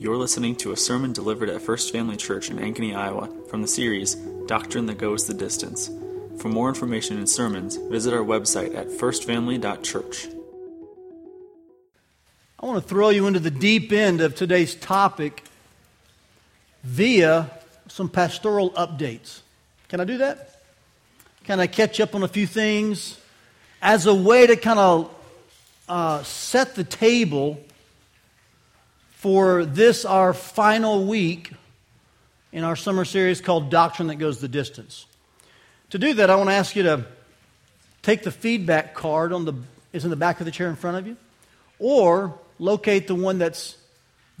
You're listening to a sermon delivered at First Family Church in Ankeny, Iowa, from the series Doctrine That Goes the Distance. For more information and sermons, visit our website at firstfamily.church. I want to throw you into the deep end of today's topic via some pastoral updates. Can I do that? Can I catch up on a few things as a way to kind of uh, set the table for this, our final week in our summer series called Doctrine That Goes the Distance. To do that, I want to ask you to take the feedback card on the is in the back of the chair in front of you, or locate the one that's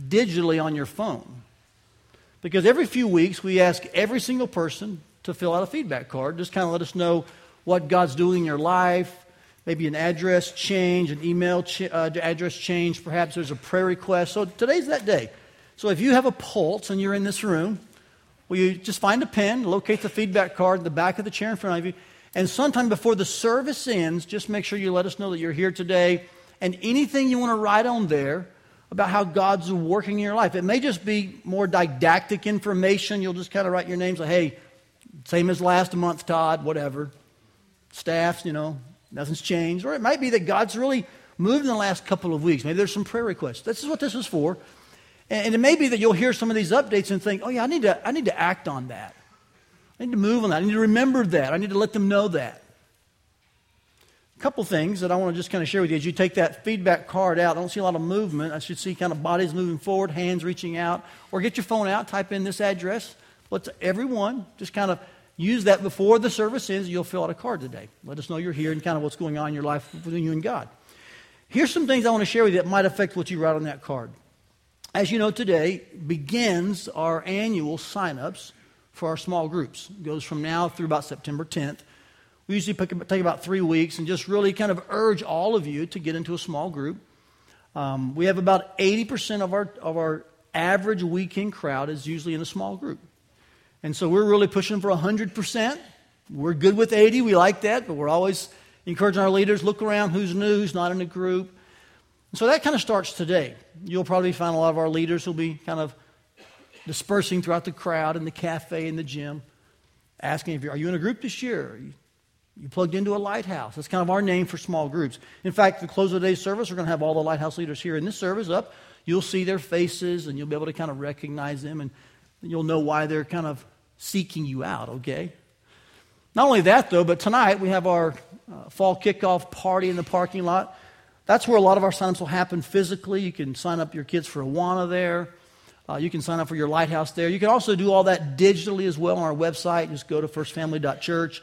digitally on your phone. Because every few weeks we ask every single person to fill out a feedback card. Just kind of let us know what God's doing in your life, maybe an address change, an email ch- uh, address change, perhaps there's a prayer request. So today's that day. So if you have a pulse and you're in this room, will you just find a pen, locate the feedback card in the back of the chair in front of you, and sometime before the service ends, just make sure you let us know that you're here today and anything you want to write on there about how God's working in your life. It may just be more didactic information. You'll just kind of write your names like, hey, same as last month, Todd, whatever. Staffs, you know, Nothing's changed. Or it might be that God's really moved in the last couple of weeks. Maybe there's some prayer requests. This is what this is for. And it may be that you'll hear some of these updates and think, oh, yeah, I need to, I need to act on that. I need to move on that. I need to remember that. I need to let them know that. A couple things that I want to just kind of share with you. As you take that feedback card out, I don't see a lot of movement. I should see kind of bodies moving forward, hands reaching out. Or get your phone out, type in this address. Let's everyone just kind of use that before the service ends. You'll fill out a card today. Let us know you're here and kind of what's going on in your life between you and God. Here's some things I want to share with you that might affect what you write on that card. As you know, today begins our annual sign-ups for our small groups. It goes from now through about September 10th. We usually pick, take about three weeks and just really kind of urge all of you to get into a small group. Um, we have about 80% of our, of our average weekend crowd is usually in a small group. And so we're really pushing for 100%. We're good with 80. We like that, but we're always encouraging our leaders look around who's new, who's not in a group. And so that kind of starts today. You'll probably find a lot of our leaders will be kind of dispersing throughout the crowd in the cafe in the gym, asking if you are you in a group this year? Are you, you plugged into a lighthouse. That's kind of our name for small groups. In fact, the close of the day's service, we're going to have all the lighthouse leaders here in this service up. You'll see their faces and you'll be able to kind of recognize them and you'll know why they're kind of seeking you out, okay? Not only that, though, but tonight we have our uh, fall kickoff party in the parking lot. That's where a lot of our signups will happen physically. You can sign up your kids for Awana there. Uh, you can sign up for your lighthouse there. You can also do all that digitally as well on our website. Just go to firstfamily.church.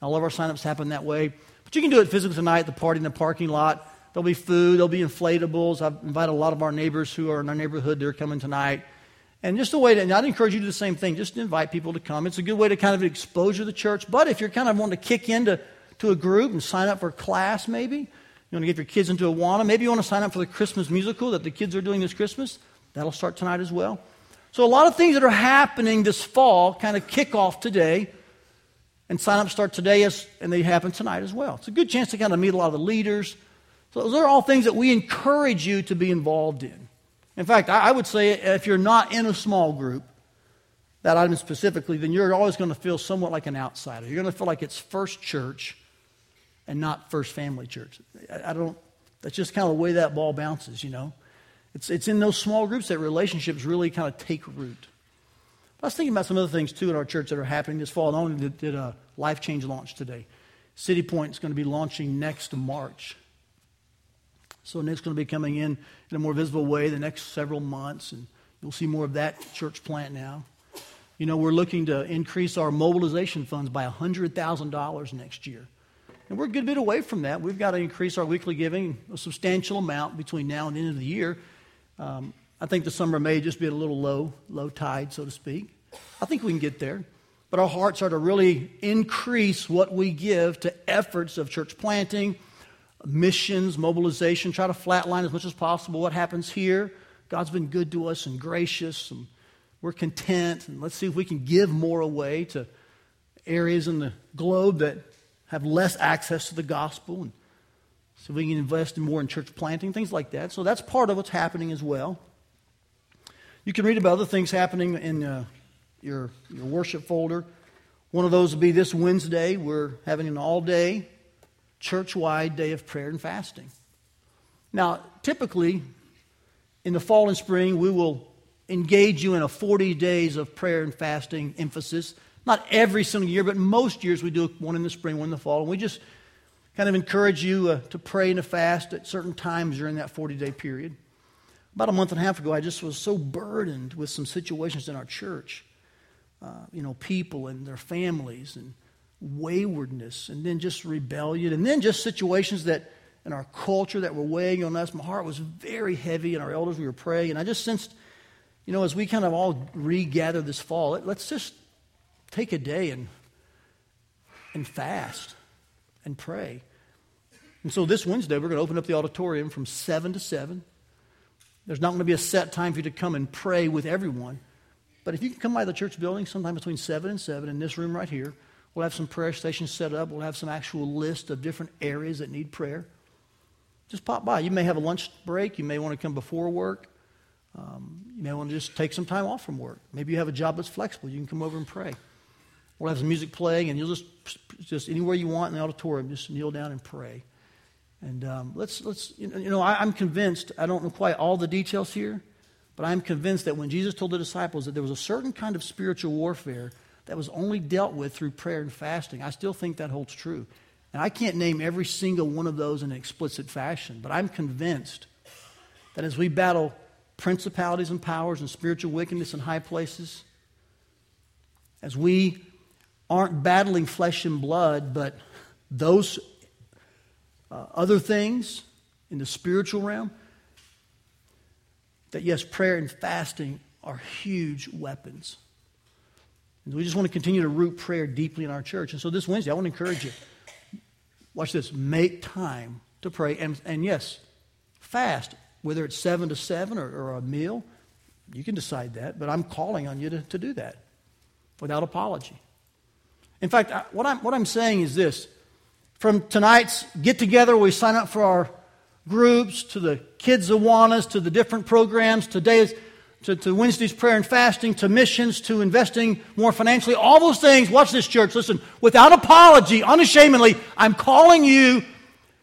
All of our signups happen that way. But you can do it physically tonight the party in the parking lot. There'll be food, there'll be inflatables. I've invited a lot of our neighbors who are in our neighborhood. They're coming tonight. And just a way to, and I'd encourage you to do the same thing, just invite people to come. It's a good way to kind of exposure the church. But if you're kind of wanting to kick into to a group and sign up for a class, maybe, you want to get your kids into Awana, maybe you want to sign up for the Christmas musical that the kids are doing this Christmas. That'll start tonight as well. So, a lot of things that are happening this fall kind of kick off today, and sign up start today, as, and they happen tonight as well. It's a good chance to kind of meet a lot of the leaders. So, those are all things that we encourage you to be involved in. In fact, I would say if you're not in a small group, that item specifically, then you're always going to feel somewhat like an outsider. You're going to feel like it's first church and not first family church. I don't, that's just kind of the way that ball bounces, you know. It's, it's in those small groups that relationships really kind of take root. But I was thinking about some other things too in our church that are happening this fall. Not only did, did a life change launch today, City Point is going to be launching next March. So Nick's going to be coming in in a more visible way the next several months, and you'll see more of that church plant now. You know, we're looking to increase our mobilization funds by $100,000 next year. And we're a good bit away from that. We've got to increase our weekly giving a substantial amount between now and the end of the year. Um, I think the summer may just be at a little low, low tide, so to speak. I think we can get there. But our hearts are to really increase what we give to efforts of church planting, missions, mobilization, try to flatline as much as possible what happens here. God's been good to us and gracious, and we're content. And let's see if we can give more away to areas in the globe that have less access to the gospel, and so we can invest more in church planting, things like that. So that's part of what's happening as well. You can read about other things happening in uh, your, your worship folder. One of those will be this Wednesday. We're having an all day, church wide day of prayer and fasting. Now, typically, in the fall and spring, we will engage you in a 40 days of prayer and fasting emphasis. Not every single year, but most years we do one in the spring, one in the fall. And we just kind of encourage you uh, to pray and to fast at certain times during that 40 day period. About a month and a half ago, I just was so burdened with some situations in our church. Uh, you know, people and their families and waywardness and then just rebellion and then just situations that in our culture that were weighing on us. My heart was very heavy, and our elders, we were praying. And I just sensed, you know, as we kind of all regather this fall, let's just take a day and, and fast and pray. And so this Wednesday, we're going to open up the auditorium from 7 to 7. There's not going to be a set time for you to come and pray with everyone. But if you can come by the church building sometime between 7 and 7 in this room right here, we'll have some prayer stations set up. We'll have some actual list of different areas that need prayer. Just pop by. You may have a lunch break. You may want to come before work. Um, you may want to just take some time off from work. Maybe you have a job that's flexible. You can come over and pray. We'll have some music playing, and you'll just, just anywhere you want in the auditorium, just kneel down and pray. And um, let's, let's, you know, I, I'm convinced, I don't know quite all the details here, but I'm convinced that when Jesus told the disciples that there was a certain kind of spiritual warfare that was only dealt with through prayer and fasting, I still think that holds true. And I can't name every single one of those in an explicit fashion, but I'm convinced that as we battle principalities and powers and spiritual wickedness in high places, as we aren't battling flesh and blood, but those uh, other things in the spiritual realm, that yes, prayer and fasting are huge weapons. We just want to continue to root prayer deeply in our church. And so this Wednesday, I want to encourage you watch this, make time to pray. And, and yes, fast, whether it's 7 to 7 or, or a meal, you can decide that, but I'm calling on you to, to do that without apology. In fact, I, what, I'm, what I'm saying is this from tonight's get together, we sign up for our groups, to the Kids Awanas, to the different programs, today's to, to Wednesday's prayer and fasting, to missions, to investing more financially, all those things. Watch this, church. Listen, without apology, unashamedly, I'm calling you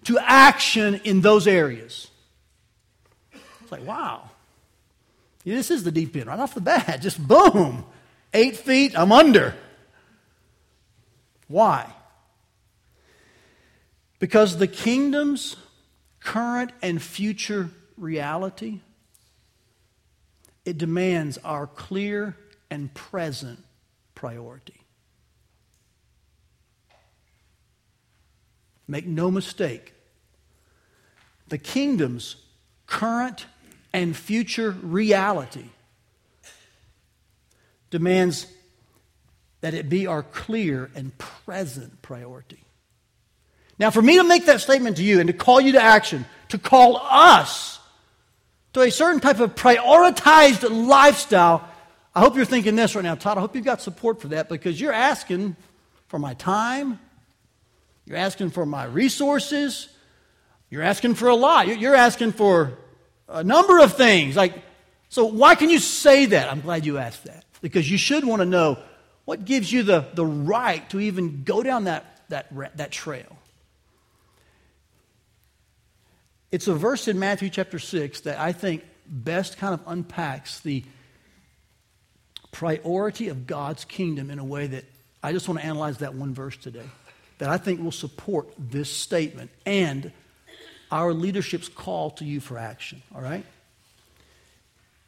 to action in those areas. It's like, wow. Yeah, this is the deep end right off the bat. Just boom. Eight feet, I'm under. Why? Because the kingdom's current and future reality it demands our clear and present priority. Make no mistake, the kingdom's current and future reality demands that it be our clear and present priority. Now, for me to make that statement to you and to call you to action, to call us to a certain type of prioritized lifestyle. I hope you're thinking this right now, Todd. I hope you've got support for that because you're asking for my time, you're asking for my resources, you're asking for a lot. You're asking for a number of things. Like, so why can you say that? I'm glad you asked that because you should want to know what gives you the, the right to even go down that, that, that trail. It's a verse in Matthew chapter 6 that I think best kind of unpacks the priority of God's kingdom in a way that I just want to analyze that one verse today that I think will support this statement and our leadership's call to you for action. All right?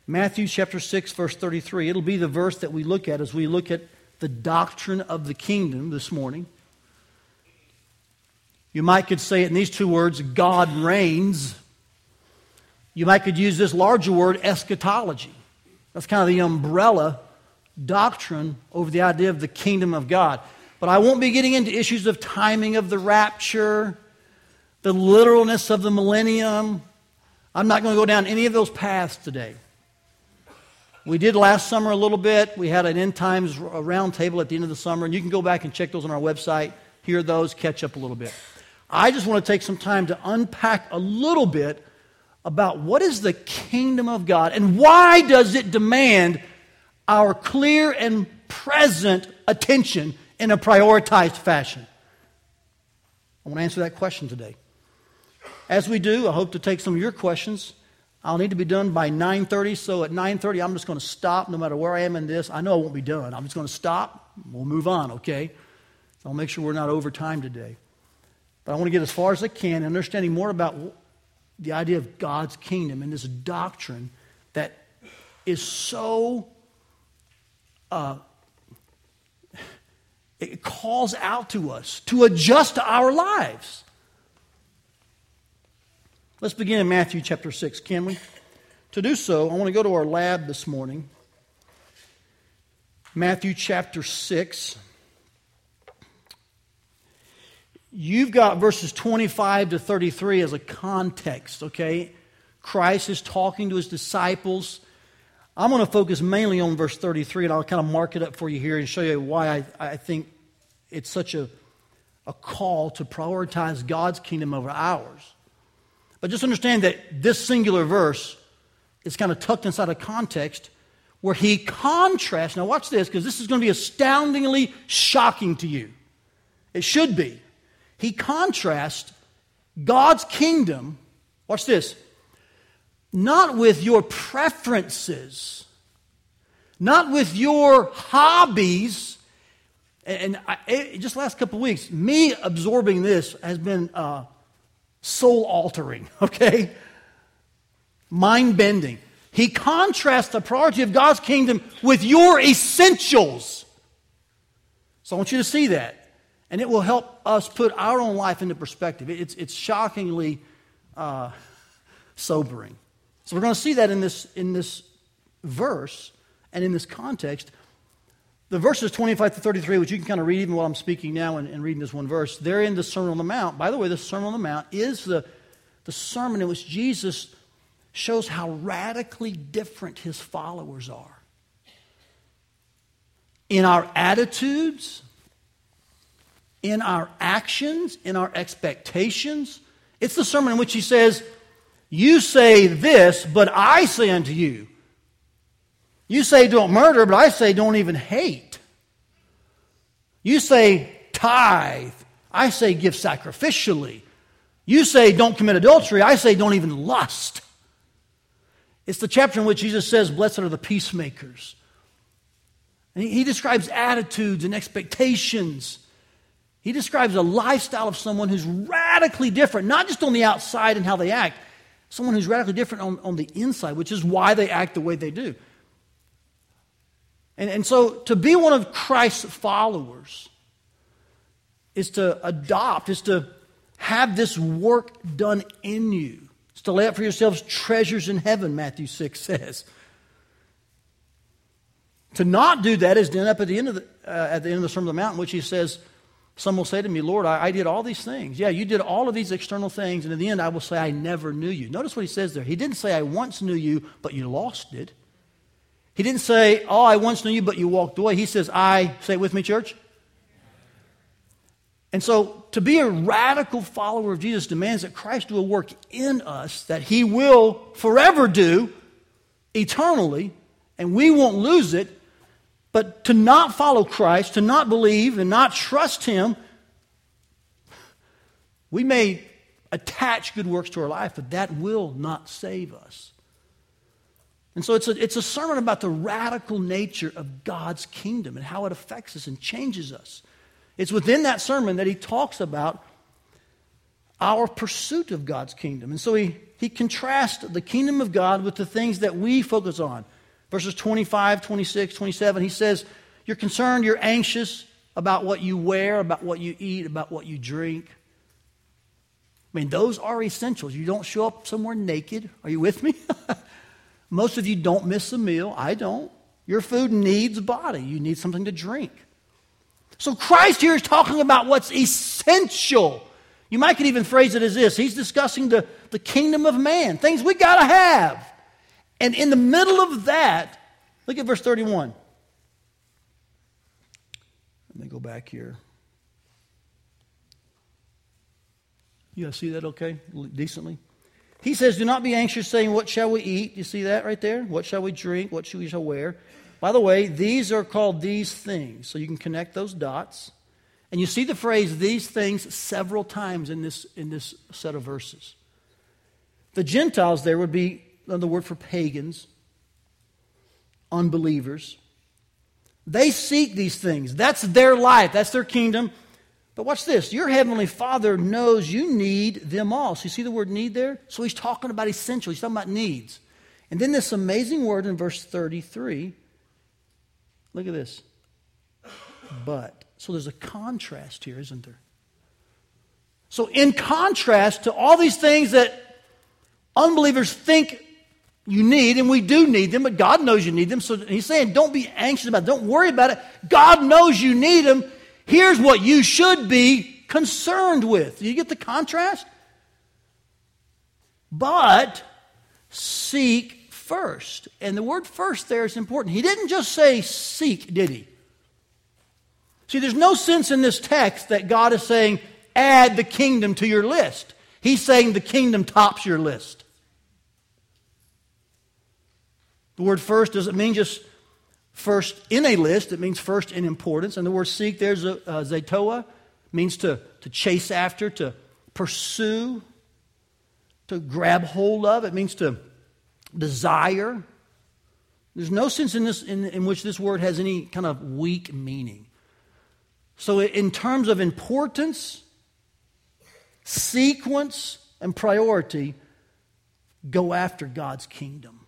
Matthew chapter 6, verse 33. It'll be the verse that we look at as we look at the doctrine of the kingdom this morning. You might could say it in these two words God reigns. You might could use this larger word, eschatology. That's kind of the umbrella doctrine over the idea of the kingdom of God. But I won't be getting into issues of timing of the rapture, the literalness of the millennium. I'm not going to go down any of those paths today. We did last summer a little bit. We had an end times roundtable at the end of the summer, and you can go back and check those on our website, hear those, catch up a little bit. I just want to take some time to unpack a little bit about what is the kingdom of God and why does it demand our clear and present attention in a prioritized fashion? I want to answer that question today. As we do, I hope to take some of your questions. I'll need to be done by 9:30, so at 9:30 I'm just going to stop no matter where I am in this. I know I won't be done. I'm just going to stop. We'll move on, okay? I'll make sure we're not over time today. But I want to get as far as I can, understanding more about the idea of God's kingdom and this doctrine that is so uh, it calls out to us to adjust our lives. Let's begin in Matthew chapter 6, can we? To do so, I want to go to our lab this morning. Matthew chapter 6. You've got verses 25 to 33 as a context, okay? Christ is talking to his disciples. I'm going to focus mainly on verse 33, and I'll kind of mark it up for you here and show you why I, I think it's such a, a call to prioritize God's kingdom over ours. But just understand that this singular verse is kind of tucked inside a context where he contrasts. Now, watch this, because this is going to be astoundingly shocking to you. It should be. He contrasts God's kingdom, watch this, not with your preferences, not with your hobbies. And I, just last couple weeks, me absorbing this has been uh, soul altering, okay? Mind bending. He contrasts the priority of God's kingdom with your essentials. So I want you to see that. And it will help us put our own life into perspective. It's, it's shockingly uh, sobering. So we're going to see that in this, in this verse and in this context. The verses 25 to 33, which you can kind of read even while I'm speaking now and, and reading this one verse, they're in the Sermon on the Mount. By the way, the Sermon on the Mount is the, the sermon in which Jesus shows how radically different his followers are. In our attitudes, in our actions, in our expectations. It's the sermon in which he says, You say this, but I say unto you. You say don't murder, but I say don't even hate. You say tithe, I say give sacrificially. You say don't commit adultery, I say don't even lust. It's the chapter in which Jesus says, Blessed are the peacemakers. And he, he describes attitudes and expectations. He describes a lifestyle of someone who's radically different, not just on the outside and how they act, someone who's radically different on, on the inside, which is why they act the way they do. And, and so to be one of Christ's followers is to adopt, is to have this work done in you. It's to lay up for yourselves treasures in heaven, Matthew 6 says. To not do that is to end up at the end of the, uh, at the end of the Sermon on the Mount, in which he says, some will say to me, Lord, I, I, did all these things. Yeah, you did all of these external things, and in the end, I will say, I never knew you. Notice what he says there. He didn't say, I once knew you, but you lost it. He didn't say, Oh, I once knew you, but you walked away. He says, I, say it with me, church. And so, to be a radical follower of Jesus demands that Christ do a work in us that he will forever do eternally, and we won't lose it but to not follow Christ, to not believe and not trust Him, we may attach good works to our life, but that will not save us. And so it's a, it's a sermon about the radical nature of God's kingdom and how it affects us and changes us. It's within that sermon that he talks about our pursuit of God's kingdom. And so he, he contrasts the kingdom of God with the things that we focus on Verses 25, 26, 27, he says, You're concerned, you're anxious about what you wear, about what you eat, about what you drink. I mean, those are essentials. You don't show up somewhere naked. Are you with me? Most of you don't miss a meal. I don't. Your food needs body, you need something to drink. So Christ here is talking about what's essential. You might could even phrase it as this He's discussing the, the kingdom of man, things we got to have. And in the middle of that, look at verse 31. Let me go back here. You guys see that okay? Decently? he says, Do not be anxious, saying, What shall we eat? You see that right there? What shall we drink? What shall we shall wear? By the way, these are called these things. So you can connect those dots. And you see the phrase these things several times in this, in this set of verses. The Gentiles there would be the word for pagans, unbelievers. They seek these things. That's their life, that's their kingdom. But watch this. Your heavenly Father knows you need them all. So you see the word need there? So he's talking about essential. He's talking about needs. And then this amazing word in verse 33. Look at this. But. So there's a contrast here, isn't there? So, in contrast to all these things that unbelievers think you need, and we do need them, but God knows you need them. So he's saying, don't be anxious about it. Don't worry about it. God knows you need them. Here's what you should be concerned with. Do you get the contrast? But seek first. And the word first there is important. He didn't just say seek, did he? See, there's no sense in this text that God is saying, add the kingdom to your list. He's saying the kingdom tops your list. The word first doesn't mean just first in a list, it means first in importance. And the word seek there's a, a uh, zeteo, means to, to chase after, to pursue, to grab hold of. It means to desire. There's no sense in, this, in, in which this word has any kind of weak meaning. So, in terms of importance, sequence, and priority, go after God's kingdom.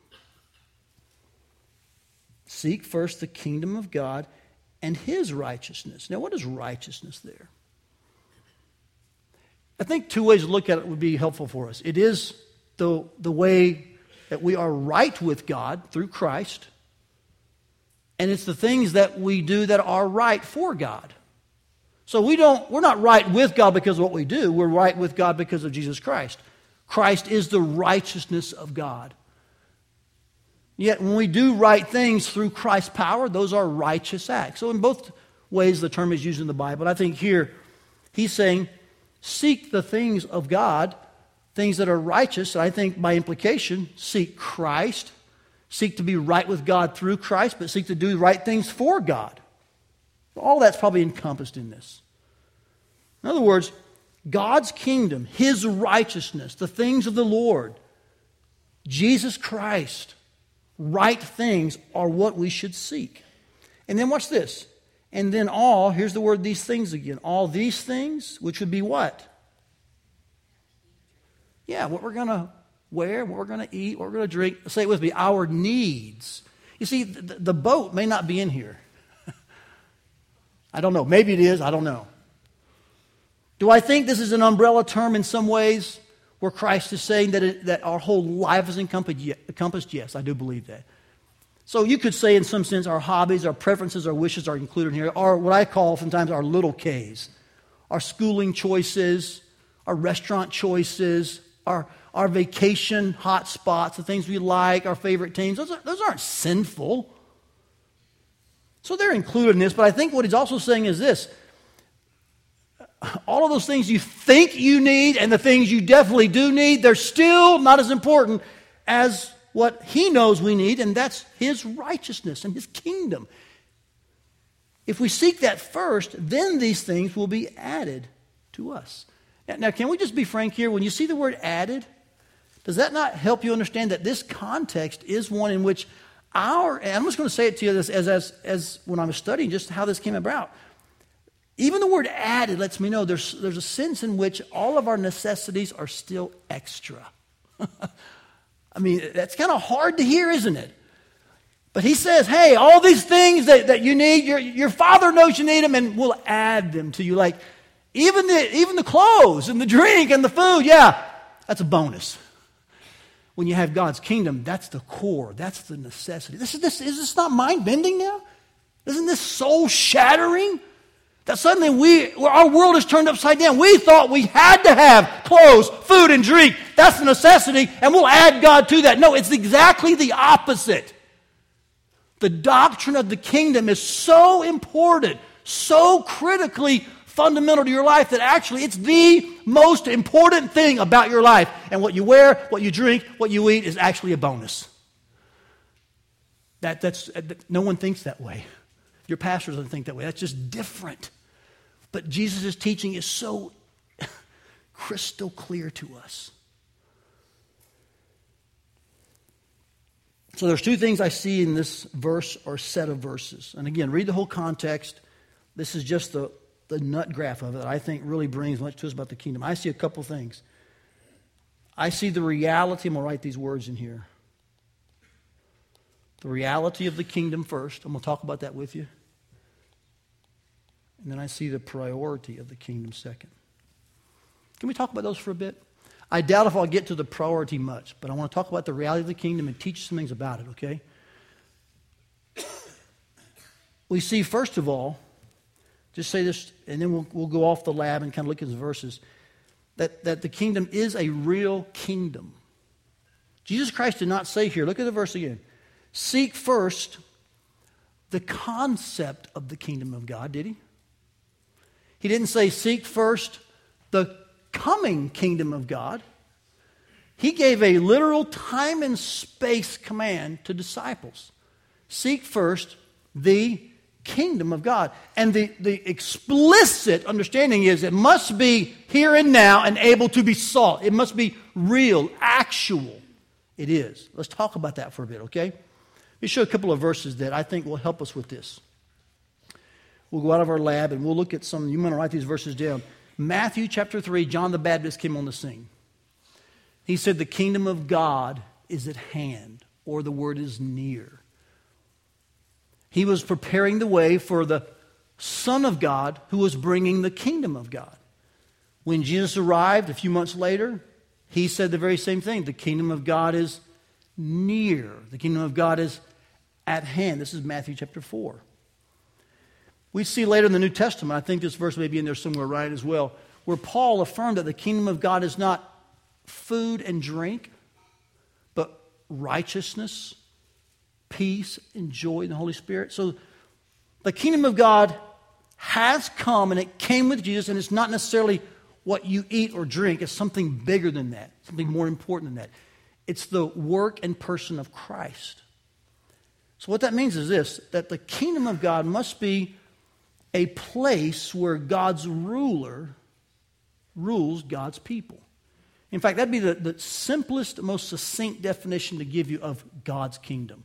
Seek first the kingdom of God and his righteousness. Now, what is righteousness there? I think two ways to look at it would be helpful for us. It is the, the way that we are right with God through Christ, and it's the things that we do that are right for God. So we don't, we're not right with God because of what we do. We're right with God because of Jesus Christ. Christ is the righteousness of God. Yet when we do right things through Christ's power, those are righteous acts. So in both ways the term is used in the Bible. I think here he's saying, seek the things of God, things that are righteous. And I think by implication, seek Christ, seek to be right with God through Christ, but seek to do right things for God. All that's probably encompassed in this. In other words, God's kingdom, His righteousness, the things of the Lord, Jesus Christ, right things are what we should seek. And then watch this. And then all, here's the word these things again. All these things, which would be what? Yeah, what we're going to wear, what we're going to eat, what we're going to drink. Say it with me our needs. You see, the, the boat may not be in here. I don't know. Maybe it is. I don't know. Do I think this is an umbrella term in some ways? Where Christ is saying that, it, that our whole life is encompassed? Yes, I do believe that. So you could say, in some sense, our hobbies, our preferences, our wishes are included here, or what I call sometimes our little K's. Our schooling choices, our restaurant choices, our, our vacation hot spots, the things we like, our favorite teams, those, are, those aren't sinful. So they're included in this, but I think what he's also saying is this all of those things you think you need and the things you definitely do need, they're still not as important as what he knows we need, and that's his righteousness and his kingdom. If we seek that first, then these things will be added to us. Now, now, can we just be frank here? When you see the word added, does that not help you understand that this context is one in which our, I'm just going to say it to you as, as, as, as when I was studying just how this came about. Even the word added lets me know there's, there's a sense in which all of our necessities are still extra. I mean, that's kind of hard to hear, isn't it? But he says, hey, all these things that, that you need, your, your father knows you need them, and we'll add them to you. Like, even the, even the clothes and the drink and the food, yeah, that's a bonus. When you have God's kingdom, that's the core, that's the necessity. This is, this, is this not mind bending now? Isn't this soul shattering? That suddenly we, our world is turned upside down. We thought we had to have clothes, food, and drink. That's a necessity, and we'll add God to that. No, it's exactly the opposite. The doctrine of the kingdom is so important, so critically fundamental to your life that actually it's the most important thing about your life. And what you wear, what you drink, what you eat is actually a bonus. That, that's, no one thinks that way. Your pastor doesn't think that way. That's just different. But Jesus' teaching is so crystal clear to us. So there's two things I see in this verse or set of verses. And again, read the whole context. This is just the, the nut graph of it I think really brings much to us about the kingdom. I see a couple things. I see the reality, I'm going to write these words in here. The reality of the kingdom first. I'm going to talk about that with you. And then I see the priority of the kingdom second. Can we talk about those for a bit? I doubt if I'll get to the priority much, but I want to talk about the reality of the kingdom and teach some things about it, okay? We see, first of all, just say this, and then we'll, we'll go off the lab and kind of look at the verses, that, that the kingdom is a real kingdom. Jesus Christ did not say here, look at the verse again, seek first the concept of the kingdom of God, did he? He didn't say seek first the coming kingdom of God. He gave a literal time and space command to disciples seek first the kingdom of God. And the, the explicit understanding is it must be here and now and able to be sought. It must be real, actual. It is. Let's talk about that for a bit, okay? Let me show a couple of verses that I think will help us with this. We'll go out of our lab and we'll look at some. You want to write these verses down. Matthew chapter 3, John the Baptist came on the scene. He said, The kingdom of God is at hand, or the word is near. He was preparing the way for the Son of God who was bringing the kingdom of God. When Jesus arrived a few months later, he said the very same thing the kingdom of God is near, the kingdom of God is at hand. This is Matthew chapter 4. We see later in the New Testament, I think this verse may be in there somewhere right as well, where Paul affirmed that the kingdom of God is not food and drink, but righteousness, peace, and joy in the Holy Spirit. So the kingdom of God has come and it came with Jesus, and it's not necessarily what you eat or drink, it's something bigger than that, something more important than that. It's the work and person of Christ. So, what that means is this that the kingdom of God must be a place where God's ruler rules God's people. In fact, that'd be the, the simplest, most succinct definition to give you of God's kingdom.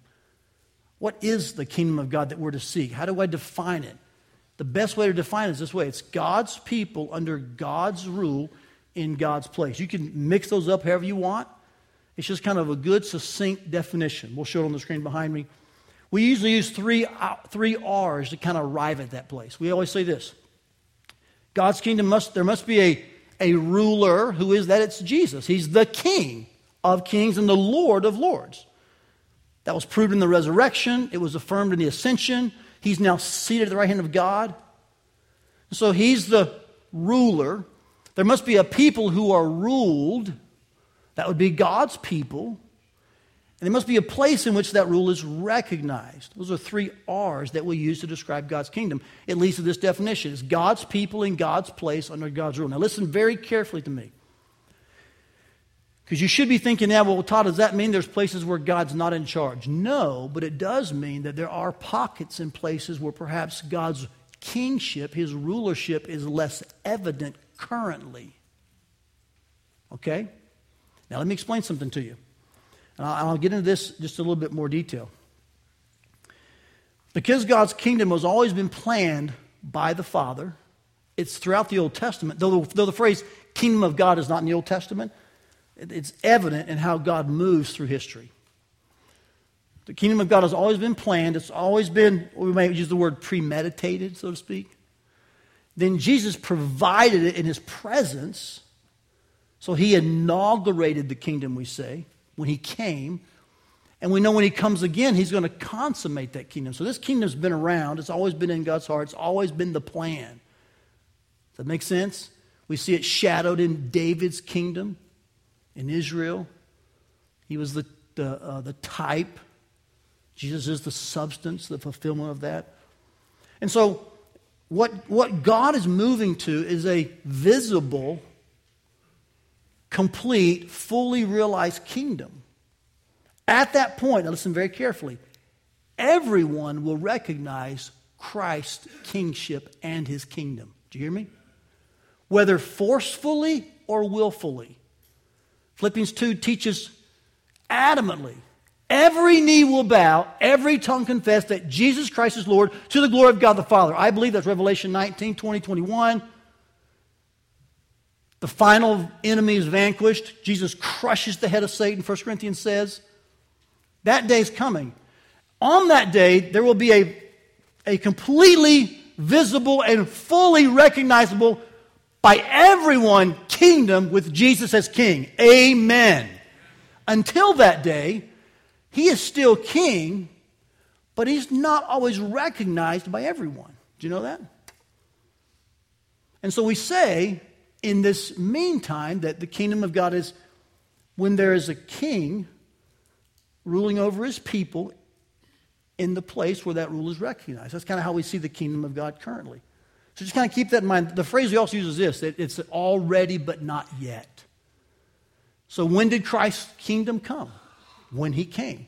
What is the kingdom of God that we're to seek? How do I define it? The best way to define it is this way it's God's people under God's rule in God's place. You can mix those up however you want. It's just kind of a good, succinct definition. We'll show it on the screen behind me. We usually use three, uh, three R's to kind of arrive at that place. We always say this God's kingdom must, there must be a, a ruler. Who is that? It's Jesus. He's the King of kings and the Lord of lords. That was proved in the resurrection, it was affirmed in the ascension. He's now seated at the right hand of God. So he's the ruler. There must be a people who are ruled. That would be God's people. And there must be a place in which that rule is recognized. Those are three R's that we use to describe God's kingdom. It leads to this definition it's God's people in God's place under God's rule. Now, listen very carefully to me. Because you should be thinking now, well, Todd, does that mean there's places where God's not in charge? No, but it does mean that there are pockets and places where perhaps God's kingship, his rulership, is less evident currently. Okay? Now, let me explain something to you. And I'll get into this just a little bit more detail. Because God's kingdom has always been planned by the Father, it's throughout the Old Testament, though the, though the phrase kingdom of God is not in the Old Testament, it's evident in how God moves through history. The kingdom of God has always been planned, it's always been, we may use the word premeditated, so to speak. Then Jesus provided it in his presence, so he inaugurated the kingdom, we say when he came. And we know when he comes again, he's going to consummate that kingdom. So this kingdom's been around. It's always been in God's heart. It's always been the plan. Does that make sense? We see it shadowed in David's kingdom in Israel. He was the, the, uh, the type. Jesus is the substance, the fulfillment of that. And so What, what God is moving to is a visible, complete, fully realized kingdom. At that point, now listen very carefully, everyone will recognize Christ's kingship and his kingdom. Do you hear me? Whether forcefully or willfully. Philippians 2 teaches adamantly every knee will bow, every tongue confess that Jesus Christ is Lord to the glory of God the Father. I believe that's Revelation 19, 20, 21. The final enemy is vanquished. Jesus crushes the head of Satan, 1 Corinthians says. That day is coming. On that day, there will be a, a completely visible and fully recognizable by everyone kingdom with Jesus as king. Amen. Until that day, he is still king, but he's not always recognized by everyone. Do you know that? And so we say in this meantime that the kingdom of God is when there is a king ruling over his people in the place where that rule is recognized. That's kind of how we see the kingdom of God currently. So just kind of keep that in mind. The phrase we also use is this that it's already but not yet. So when did Christ's kingdom come? When he came.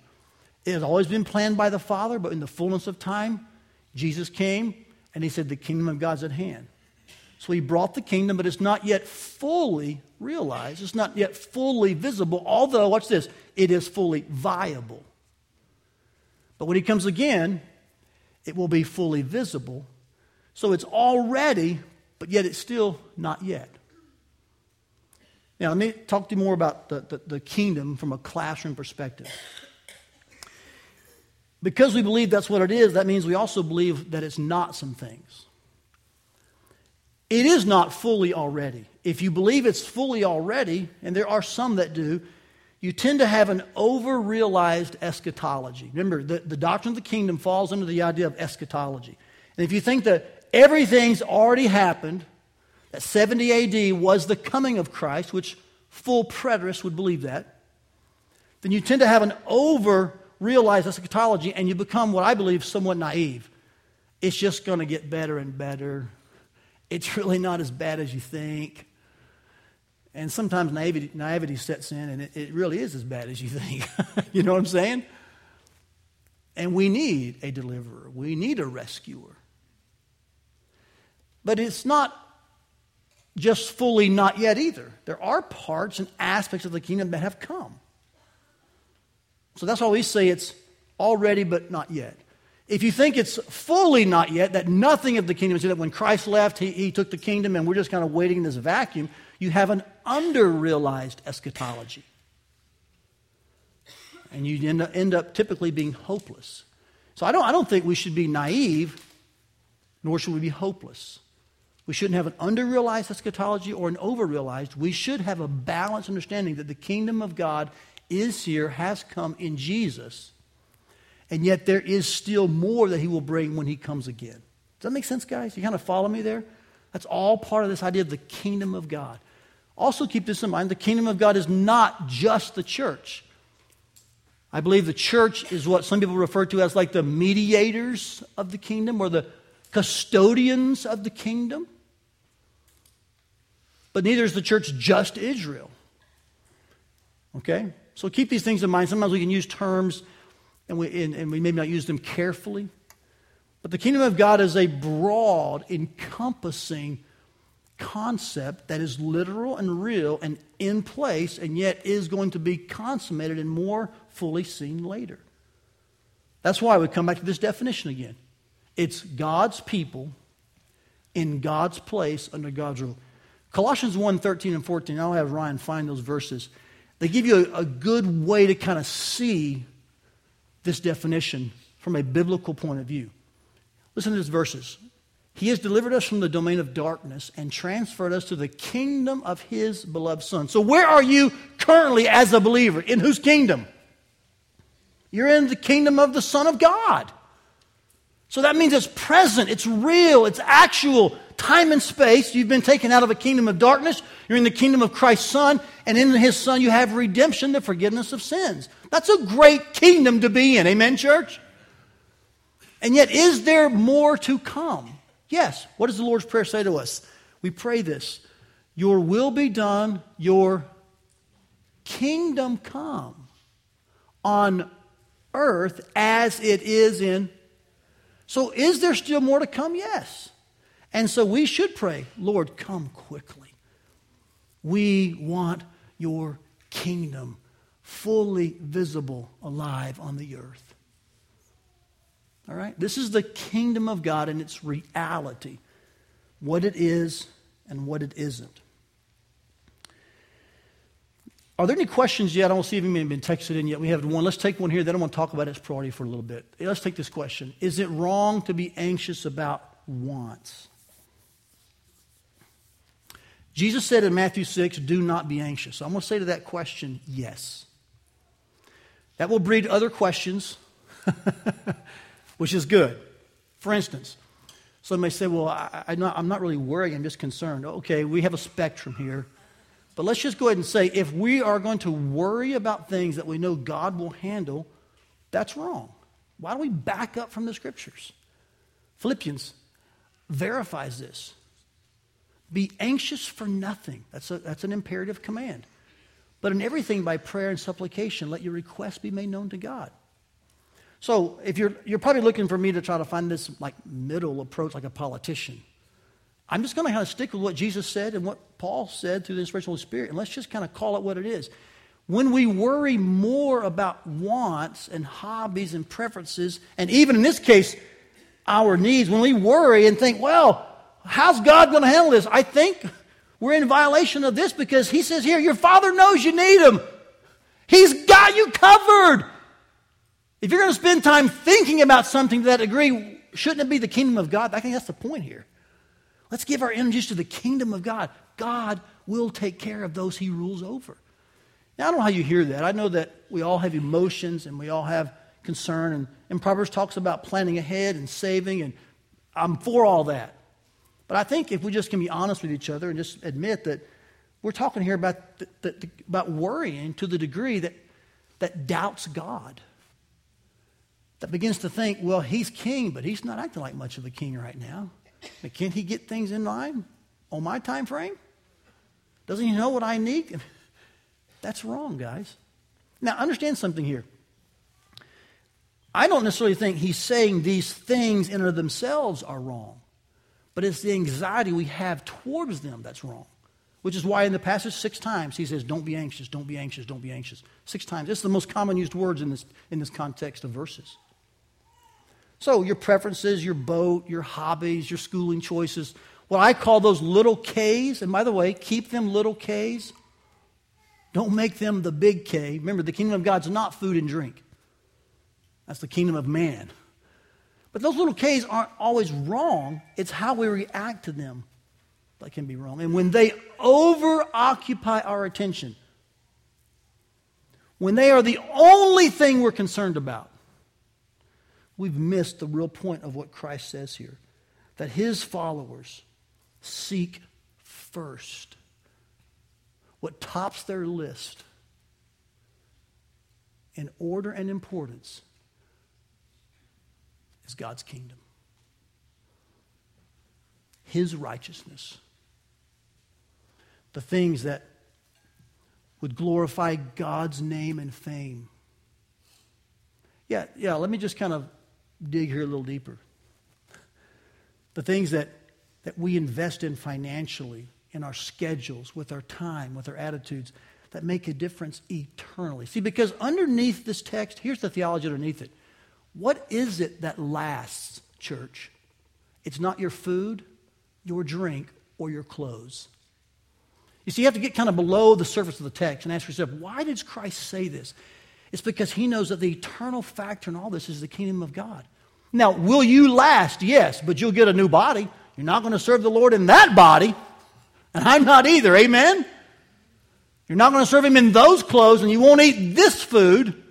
It has always been planned by the Father, but in the fullness of time, Jesus came and he said, The kingdom of God's at hand. So he brought the kingdom, but it's not yet fully realized. It's not yet fully visible, although, watch this, it is fully viable. But when he comes again, it will be fully visible. So it's already, but yet it's still not yet. Now, let me talk to you more about the, the, the kingdom from a classroom perspective. Because we believe that's what it is, that means we also believe that it's not some things. It is not fully already. If you believe it's fully already, and there are some that do, you tend to have an over realized eschatology. Remember, the, the doctrine of the kingdom falls under the idea of eschatology. And if you think that everything's already happened, that 70 AD was the coming of Christ, which full preterists would believe that, then you tend to have an over realized eschatology and you become what I believe somewhat naive. It's just going to get better and better. It's really not as bad as you think. And sometimes naivety, naivety sets in, and it, it really is as bad as you think. you know what I'm saying? And we need a deliverer, we need a rescuer. But it's not just fully not yet either. There are parts and aspects of the kingdom that have come. So that's why we say it's already but not yet. If you think it's fully not yet, that nothing of the kingdom is that when Christ left, he, he took the kingdom and we're just kind of waiting in this vacuum, you have an under realized eschatology. And you end up, end up typically being hopeless. So I don't, I don't think we should be naive, nor should we be hopeless. We shouldn't have an under realized eschatology or an over realized. We should have a balanced understanding that the kingdom of God is here, has come in Jesus, and yet there is still more that he will bring when he comes again. Does that make sense, guys? You kind of follow me there? That's all part of this idea of the kingdom of God. Also, keep this in mind the kingdom of God is not just the church. I believe the church is what some people refer to as like the mediators of the kingdom or the custodians of the kingdom. But neither is the church just Israel. Okay? So keep these things in mind. Sometimes we can use terms and we, and, and we may not use them carefully. But the kingdom of God is a broad, encompassing concept that is literal and real and in place, and yet is going to be consummated and more fully seen later. That's why we come back to this definition again. It's God's people in God's place under God's rule. Colossians 1 13 and 14, I'll have Ryan find those verses. They give you a, a good way to kind of see this definition from a biblical point of view. Listen to these verses. He has delivered us from the domain of darkness and transferred us to the kingdom of His beloved Son. So, where are you currently as a believer? In whose kingdom? You're in the kingdom of the Son of God. So that means it's present, it's real, it's actual. Time and space, you've been taken out of a kingdom of darkness. You're in the kingdom of Christ's Son, and in His Son, you have redemption, the forgiveness of sins. That's a great kingdom to be in. Amen, church? And yet, is there more to come? Yes. What does the Lord's Prayer say to us? We pray this Your will be done, your kingdom come on earth as it is in. So, is there still more to come? Yes. And so we should pray, Lord, come quickly. We want your kingdom fully visible, alive on the earth. All right? This is the kingdom of God and its reality, what it is and what it isn't. Are there any questions yet? I don't see if any have been texted in yet. We have one. Let's take one here. Then I want to talk about its priority for a little bit. Let's take this question Is it wrong to be anxious about wants? Jesus said in Matthew 6, do not be anxious. I'm going to say to that question, yes. That will breed other questions, which is good. For instance, some may say, well, I, am not, not really worried, I'm just concerned. Okay, we have a spectrum here. But let's just go ahead and say if we are going to worry about things that we know God will handle, that's wrong. Why don't we back up from the scriptures? Philippians verifies this. Be anxious for nothing. That's, a, that's an imperative command. But in everything, by prayer and supplication, let your requests be made known to God. So if you're, you're probably looking for me to try to find this like middle approach like a politician. I'm just going to kind of stick with what Jesus said and what Paul said through the inspiration of the Spirit, and let's just kind of call it what it is. When we worry more about wants and hobbies and preferences, and even in this case, our needs, when we worry and think, well, how's God going to handle this? I think we're in violation of this because he says here, your father knows you need him. He's got you covered. If you're going to spend time thinking about something to that degree, shouldn't it be the kingdom of God? I think that's the point here. Let's give our energies to the kingdom of God. God will take care of those he rules over. Now, I don't know how you hear that. I know that we all have emotions and we all have concern. And, and Proverbs talks about planning ahead and saving, and I'm for all that. But I think if we just can be honest with each other and just admit that we're talking here about, the, the, the, about worrying to the degree that, that doubts God, that begins to think, well, he's king, but he's not acting like much of a king right now. Can't he get things in line on my time frame? Doesn't he know what I need? That's wrong, guys. Now, understand something here. I don't necessarily think he's saying these things in and of themselves are wrong but it's the anxiety we have towards them that's wrong. Which is why in the passage six times he says, Don't be anxious, don't be anxious, don't be anxious. Six times. It's the most common used words in this, in this context of verses. So, your preferences, your boat, your hobbies, your schooling choices, what I call those little K's, and by the way, keep them little K's. Don't make them the big K. Remember, the kingdom of God's not food and drink, that's the kingdom of man. But those little K's aren't always wrong. It's how we react to them that can be wrong. And when they over occupy our attention, when they are the only thing we're concerned about, we've missed the real point of what Christ says here that his followers seek first what tops their list in order and importance is God's kingdom, His righteousness, the things that would glorify God's name and fame. Yeah, yeah, let me just kind of dig here a little deeper. The things that, that we invest in financially, in our schedules, with our time, with our attitudes, that make a difference eternally. See, because underneath this text, here's the theology underneath it what is it that lasts, church? It's not your food, your drink, or your clothes. You see, you have to get kind of below the surface of the text and ask yourself, why did Christ say this? It's because he knows that the eternal factor in all this is the kingdom of God. Now, will you last? Yes, but you'll get a new body. You're not going to serve the Lord in that body, and I'm not either. Amen? You're not going to serve him in those clothes, and you won't eat this food.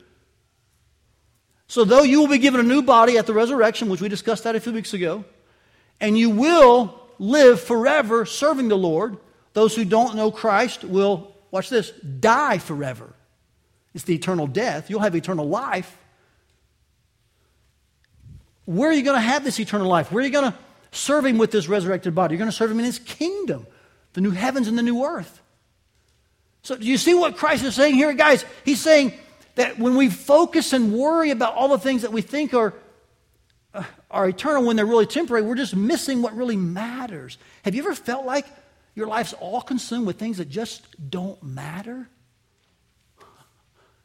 So, though you will be given a new body at the resurrection, which we discussed that a few weeks ago, and you will live forever serving the Lord, those who don't know Christ will, watch this, die forever. It's the eternal death. You'll have eternal life. Where are you going to have this eternal life? Where are you going to serve Him with this resurrected body. You're going to serve Him in His kingdom, the new heavens and the new earth. So, do you see what Christ is saying here, guys? He's saying that when we focus and worry about all the things that we think are, uh, are eternal when they're really temporary, we're just missing what really matters. Have you ever felt like your life's all consumed with things that just don't matter?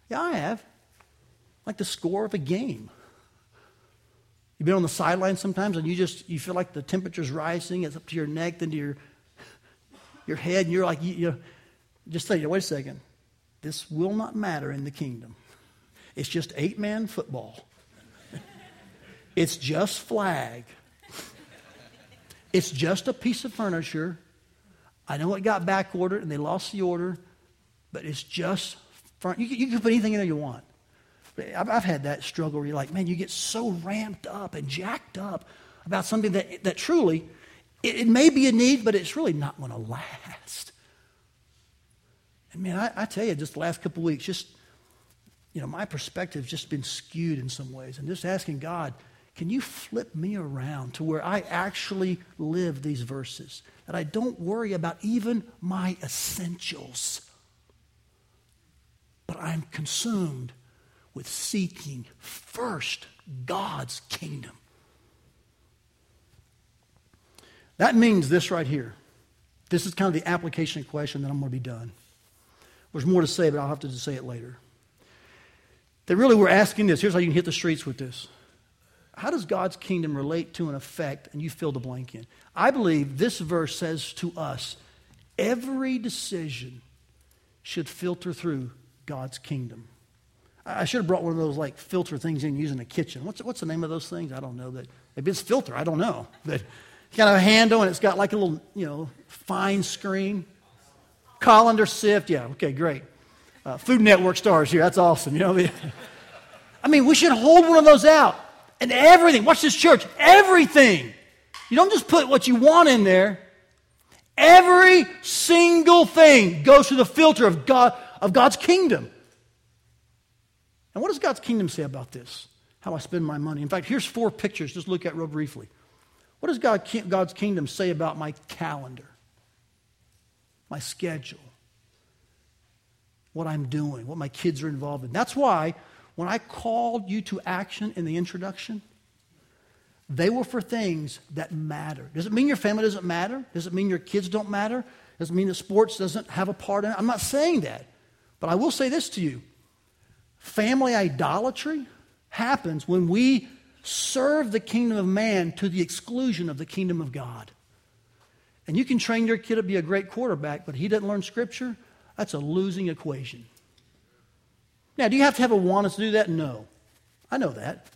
Yeah, I have. Like the score of a game. You've been on the sideline sometimes and you just you feel like the temperature's rising, it's up to your neck, then to your your head, and you're like you, you just say, wait a second. This will not matter in the kingdom. It's just eight man football. It's just flag. It's just a piece of furniture. I know it got back ordered and they lost the order, but it's just front. You, you can put anything in there you want. I've, I've had that struggle where you're like, man, you get so ramped up and jacked up about something that, that truly, it, it may be a need, but it's really not going to last. And man, I, I, tell you, just the last couple weeks, just, you know, my perspective has just been skewed in some ways. And just asking God, can you flip me around to where I actually live these verses? That I don't worry about even my essentials, but I'm consumed with seeking first God's kingdom. That means this right here. This is kind of the application question that I'm going to be done. There's more to say, but I'll have to say it later. That really we're asking this. Here's how you can hit the streets with this. How does God's kingdom relate to an effect? And you fill the blank in. I believe this verse says to us every decision should filter through God's kingdom. I should have brought one of those like filter things in using a kitchen. What's, what's the name of those things? I don't know. That maybe it's filter. I don't know. But it's got a handle and it's got like a little you know fine screen. Colander sift. Yeah. Okay. Great. Uh, Food Network stars here. That's awesome. You know. I mean, we should hold one of those out and everything. Watch this church. Everything. You don't just put what you want in there. Every single thing goes through the filter of God of God's kingdom. And what does God's kingdom say about this? How I spend my money. In fact, here's four pictures. Just look at real briefly. What does God, God's kingdom say about my calendar, my schedule, what I'm doing, what my kids are involved in? That's why when I called you to action in the introduction, they were for things that matter. Does it mean your family doesn't matter? Does it mean your kids don't matter? Does it mean that sports doesn't have a part in it? I'm not saying that. But I will say this to you Family idolatry happens when we serve the kingdom of man to the exclusion of the kingdom of God. And you can train your kid to be a great quarterback, but he doesn't learn scripture, that's a losing equation. Now, do you have to have Awanas to do that? No. I know that.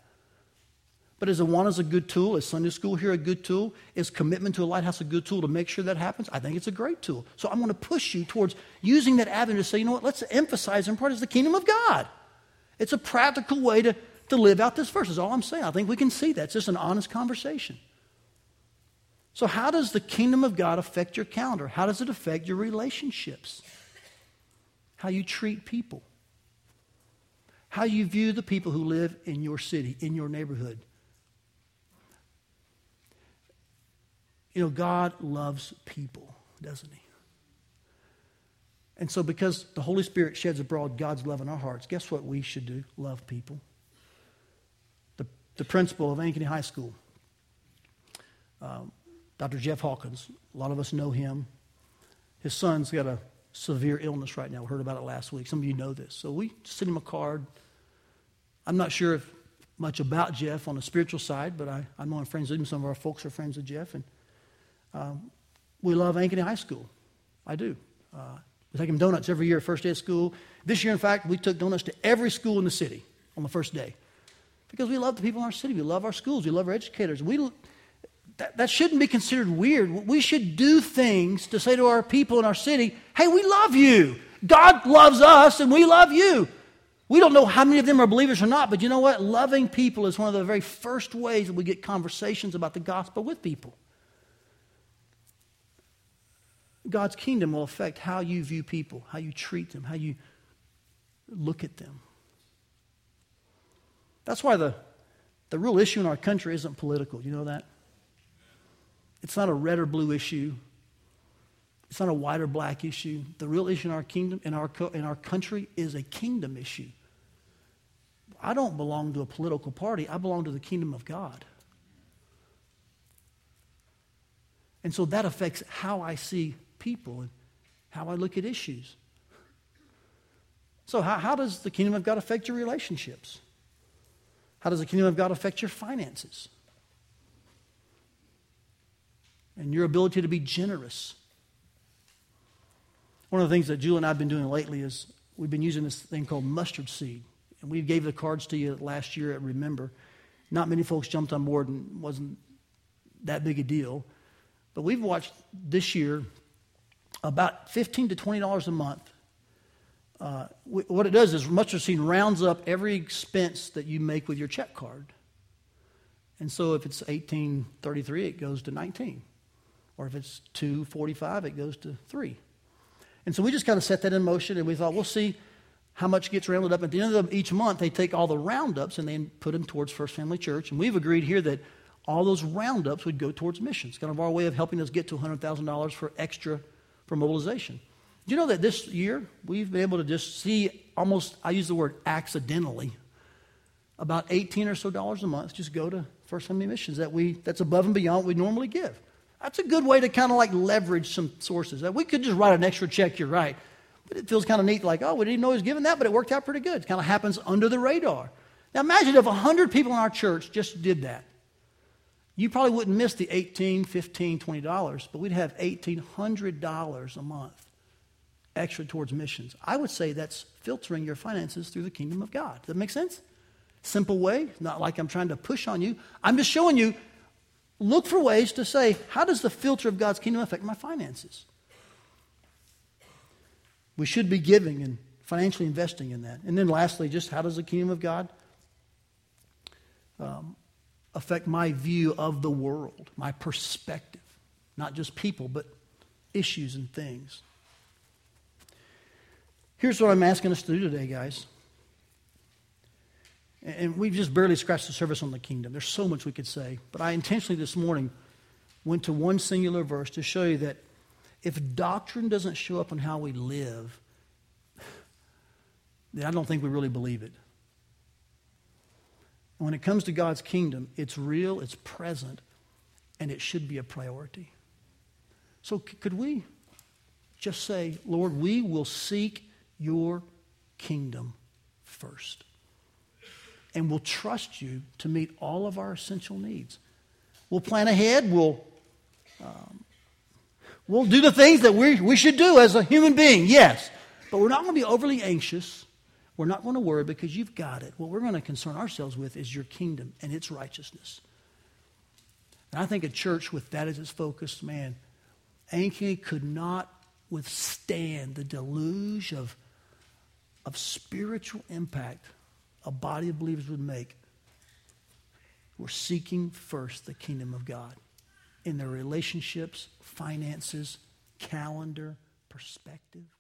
But is Awanas a good tool? Is Sunday school here a good tool? Is commitment to a lighthouse a good tool to make sure that happens? I think it's a great tool. So I'm going to push you towards using that avenue to say, you know what, let's emphasize and part is the kingdom of God. It's a practical way to, to live out this verse, is all I'm saying. I think we can see that. It's just an honest conversation. So, how does the kingdom of God affect your calendar? How does it affect your relationships? How you treat people? How you view the people who live in your city, in your neighborhood? You know, God loves people, doesn't He? And so, because the Holy Spirit sheds abroad God's love in our hearts, guess what we should do? Love people. The, the principal of Ankeny High School, um, Dr. Jeff Hawkins, a lot of us know him. His son's got a severe illness right now. We heard about it last week. Some of you know this. So we sent him a card. I'm not sure if much about Jeff on the spiritual side, but I, I'm friends with him. Some of our folks are friends with Jeff. And um, we love Ankeny High School. I do. Uh, we take him donuts every year, first day of school. This year, in fact, we took donuts to every school in the city on the first day because we love the people in our city. We love our schools. We love our educators. We, that, that shouldn't be considered weird. We should do things to say to our people in our city, hey, we love you. God loves us and we love you. We don't know how many of them are believers or not, but you know what? Loving people is one of the very first ways that we get conversations about the gospel with people. God's kingdom will affect how you view people, how you treat them, how you look at them. That's why the, the real issue in our country isn't political. You know that? It's not a red or blue issue. It's not a white or black issue. The real issue in our kingdom, in our, in our country, is a kingdom issue. I don't belong to a political party. I belong to the kingdom of God. And so that affects how I see people and how I look at issues. So, how, how does the kingdom of God affect your relationships? How does the kingdom of God affect your finances? And your ability to be generous. One of the things that Julie and I have been doing lately is we've been using this thing called mustard seed. And we gave the cards to you last year at Remember. Not many folks jumped on board and wasn't that big a deal. But we've watched this year about 15 to $20 a month. Uh, what it does is mustard seed rounds up every expense that you make with your check card. And so if it's 1833, it goes to 19. Or if it's 245, it goes to 3. And so we just kind of set that in motion and we thought, we'll see how much gets rounded up. At the end of each month, they take all the roundups and they put them towards First Family Church. And we've agreed here that all those roundups would go towards missions. Kind of our way of helping us get to $100,000 for extra for mobilization. Do you know that this year we've been able to just see almost, I use the word accidentally, about 18 or so dollars a month just go to First Family Missions that we, that's above and beyond what we normally give. That's a good way to kind of like leverage some sources. We could just write an extra check, you're right. But it feels kind of neat, like, oh, we didn't know he was giving that, but it worked out pretty good. It kind of happens under the radar. Now imagine if 100 people in our church just did that. You probably wouldn't miss the 18, 15, 20 dollars, but we'd have $1,800 a month extra towards missions. I would say that's filtering your finances through the kingdom of God. Does that make sense? Simple way, not like I'm trying to push on you. I'm just showing you, look for ways to say, how does the filter of God's kingdom affect my finances? We should be giving and financially investing in that. And then lastly, just how does the kingdom of God um, affect my view of the world, my perspective? Not just people, but issues and things. Here's what I'm asking us to do today, guys. And we've just barely scratched the surface on the kingdom. There's so much we could say. But I intentionally this morning went to one singular verse to show you that if doctrine doesn't show up in how we live, then I don't think we really believe it. When it comes to God's kingdom, it's real, it's present, and it should be a priority. So, could we just say, Lord, we will seek your kingdom first. And we'll trust you to meet all of our essential needs. We'll plan ahead. We'll, um, we'll do the things that we, we should do as a human being, yes. But we're not going to be overly anxious. We're not going to worry because you've got it. What we're going to concern ourselves with is your kingdom and its righteousness. And I think a church with that as its focus, man, Ankeny could not withstand the deluge of of spiritual impact a body of believers would make who are seeking first the kingdom of God in their relationships, finances, calendar, perspective.